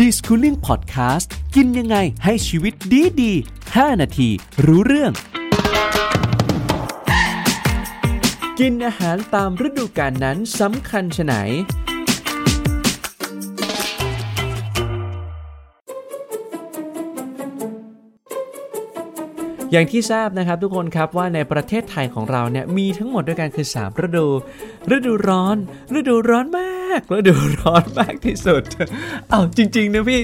d i s c o o l i n g Podcast กินยังไงให้ชีวิตดีดี 5 นาที รู้เรื่อง กินอาหารตามฤดูกาลนั้นสำคัญชะไหน อย่างที่ทราบนะครับทุกคนครับว่าในประเทศไทยของเราเนี่ยมีทั้งหมดด้วยกันคือ 3 ฤดู ฤดูร้อน ฤดูร้อนมาก ฤดูร้อนมากที่สุด เอาจริง ๆ นะพี่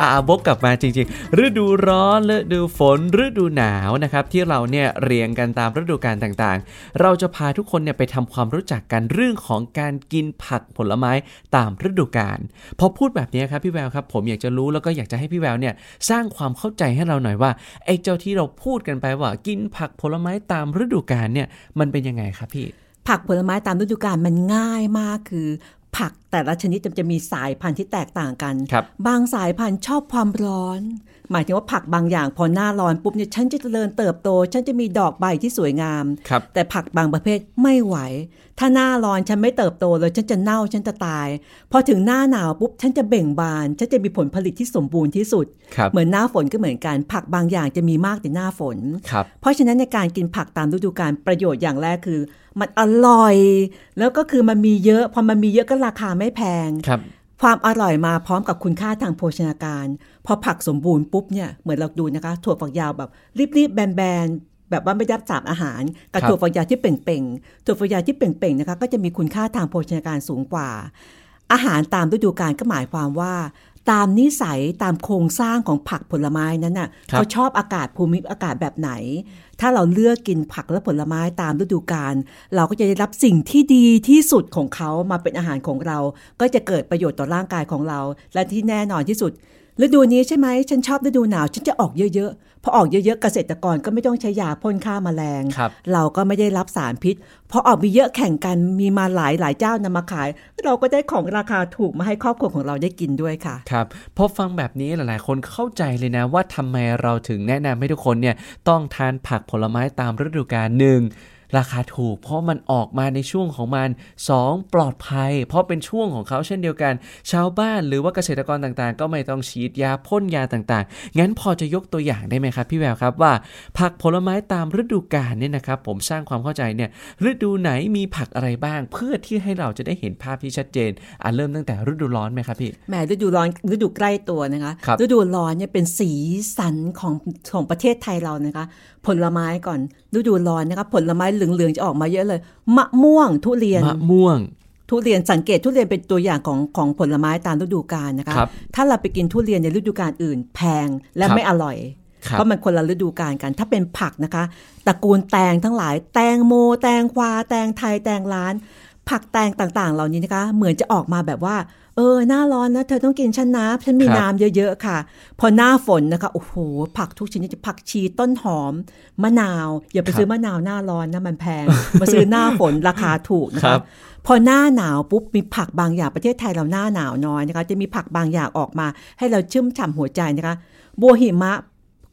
อ่าบกกลับมาจริง ๆ ฤดูร้อนฤดูฝนฤดูหนาวนะครับ ที่เราเนี่ยเรียงกันตามฤดูกาลต่างๆ เราจะพาทุกคนเนี่ยไปทำความรู้จักกันเรื่องของการกินผักผลไม้ตามฤดูกาลพอพูดแบบนี้ครับพี่แววครับ ผมอยากจะรู้แล้วก็อยากจะให้พี่แววเนี่ยสร้างความเข้าใจให้เราหน่อยว่าไอ้เจ้าที่เราพูดกันไปว่า กินผักผลไม้ตามฤดูกาลเนี่ยมันเป็นยังไงครับพี่ผักผลไม้ตามฤดูกาลมันง่ายมากคือ ผักแต่ละชนิดจะมีสายพันธุ์ที่แตกต่างกันครับงสายพันธุ์ชอบความร้อน หมายถึงว่าผักบางอย่างพอหน้าร้อนปุ๊บเนี่ยฉันจะเจริญเติบโต ฉันจะมีดอกใบที่สวยงามครับแต่ผักบางประเภทไม่ไหว ถ้าหน้าร้อนฉันไม่เติบโตเลยฉันจะเน่าฉันจะตาย พอถึงหน้าหนาวปุ๊บฉันจะเบ่งบาน ฉันจะมีผลผลิตที่สมบูรณ์ที่สุดครับเหมือนหน้าฝนก็เหมือนกัน ผักบางอย่างจะมีมากแต่หน้าฝนครับเพราะฉะนั้นในการกินผักตามฤดูกาลประโยชน์อย่างแรกคือ มันอร่อย แล้วก็คือมันมีเยอะ พอมันมีเยอะก็ราคาไม่แพง ครับความอร่อยมาพร้อมกับคุณค่าทางโภชนาการ พอผักสมบูรณ์ปุ๊บเนี่ยเหมือนเราดูนะคะถั่วฝักยาวแบบรีบๆแบนๆแบบว่าไม่ได้รับสารอาหารกับครับถั่วฝักยาวที่เป่งๆถั่วฝักยาวที่เป่งๆนะคะก็จะมีคุณค่าทางโภชนาการสูงกว่า อาหารตามฤดูกาลก็หมายความว่า ตามนิสัยตามโครงสร้างของผักผลไม้นั้นน่ะครับเขาชอบอากาศภูมิอากาศแบบไหน ถ้าเราเลือกกินผักและผลไม้ตามฤดูกาลเราก็จะได้รับสิ่งที่ดีที่สุดของเขามาเป็นอาหารของเรา ก็จะเกิดประโยชน์ต่อร่างกายของเรา และที่แน่นอนที่สุด ฤดูนี้ใช่ไหมฉันชอบฤดูหนาว ฉันจะออกเยอะๆพอออกเยอะๆเกษตรกรก็ไม่ต้องใช้ยาพ่นฆ่าแมลงครับเราก็ไม่ได้รับสารพิษพอออกมีเยอะแข่งกันมีมาหลายหลายเจ้านำมาขาย เราก็ได้ของราคาถูกมาให้ครอบครัวของเราได้กินด้วยค่ะครับพอฟังแบบนี้หลายๆ คนเข้าใจเลยนะว่าทำไมเราถึงแนะนำให้ทุกคนเนี่ยต้องทานผักผลไม้ตามฤดูกาลหนึ่ง ราคาถูก เพราะมันออกมาในช่วงของมัน 2. ปลอดภัย เพราะเป็นช่วงของเขาเช่นเดียวกัน ชาวบ้านหรือว่าเกษตรกรต่างๆ ก็ไม่ต้องฉีดยาพ่นยาต่างๆ งั้นพอจะยกตัวอย่างได้ไหมครับ พี่แววครับว่า ผักผลไม้ตามฤดูกาลเนี่ยนะครับผมสร้างความเข้าใจเนี่ยฤดูไหนมีผักอะไรบ้าง เพื่อที่ให้เราจะได้เห็นภาพที่ชัดเจนอะเริ่มตั้งแต่ฤดูร้อนไหมครับพี่แหมฤดูร้อนฤดูใกล้ตัวนะคะครับฤดูร้อนเนี่ยเป็นสีสันของของประเทศไทยเรานะคะ ผลไม้ก่อนฤดูร้อนนะคะผลไม้เหลืองๆจะออกมาเยอะเลย มะม่วงทุเรียน มะม่วง ทุเรียนสังเกตทุเรียนเป็นตัวอย่างของของผลไม้ตามฤดูกาลนะคะครับถ้าเราไปกินทุเรียนในฤดูกาลอื่น แพงและครับไม่อร่อยครับเพราะมันคนละฤดูกาลกัน ถ้าเป็นผักนะคะตระกูลแตงทั้งหลาย แตงโม แตงควา แตงไทย แตงล้าน ผักแตงต่างๆ เหล่านี้นะคะ เหมือนจะออกมาแบบว่า เออ หน้าร้อนนะเธอต้องกินฉันนะฉันมีครับน้ำเยอะๆค่ะ พอหน้าฝนนะคะโอ้โหผักทุกชนิดจะผักชีต้นหอม มะนาว อย่าไปซื้อมะนาวหน้าร้อนนะมันแพง มาซื้อหน้าฝนราคาถูกนะครัคะบพอหน้าหนาวปุ๊บมีผักบางอย่างประเทศไทยเราหน้าหนาวน้อยนะคะ จะมีผักบางอย่างออกมา ให้เราชื่มฉ่ำหัวใจนะคะ บัวหิมะ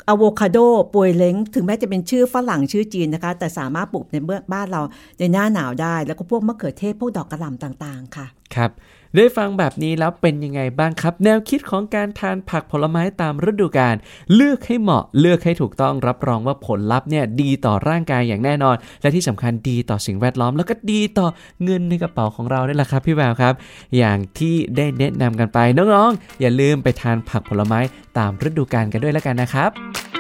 อะโวคาโดปวยเล้ง ถึงแม้จะเป็นชื่อฝรั่งชื่อจีนนะคะ แต่สามารถปลูกในเมืองบ้านเราในหน้าหนาวได้ แล้วก็พวกมะเขือเทศพวกดอกกระหล่ำต่างๆ ค่ะครับได้ฟังแบบนี้แล้วเป็นยังไงบ้างครับ แนวคิดของการทานผักผลไม้ตามฤดูกาลเลือกให้เหมาะเลือกให้ถูกต้องรับรองว่าผลลัพธ์เนี่ยดีต่อร่างกายอย่างแน่นอน และที่สำคัญดีต่อสิ่งแวดล้อม แล้วก็ดีต่อเงินในกระเป๋าของเราด้วยล่ะครับพี่แววครับ อย่างที่ได้แนะนำกันไปน้องๆอย่าลืมไปทานผักผลไม้ตามฤดูกาลกันด้วยแล้วกันนะครับ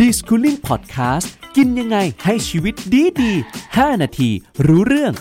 d i s c o o l i n g Podcast กินยังไงให้ชีวิตดีดี 5 นาที รู้เรื่อง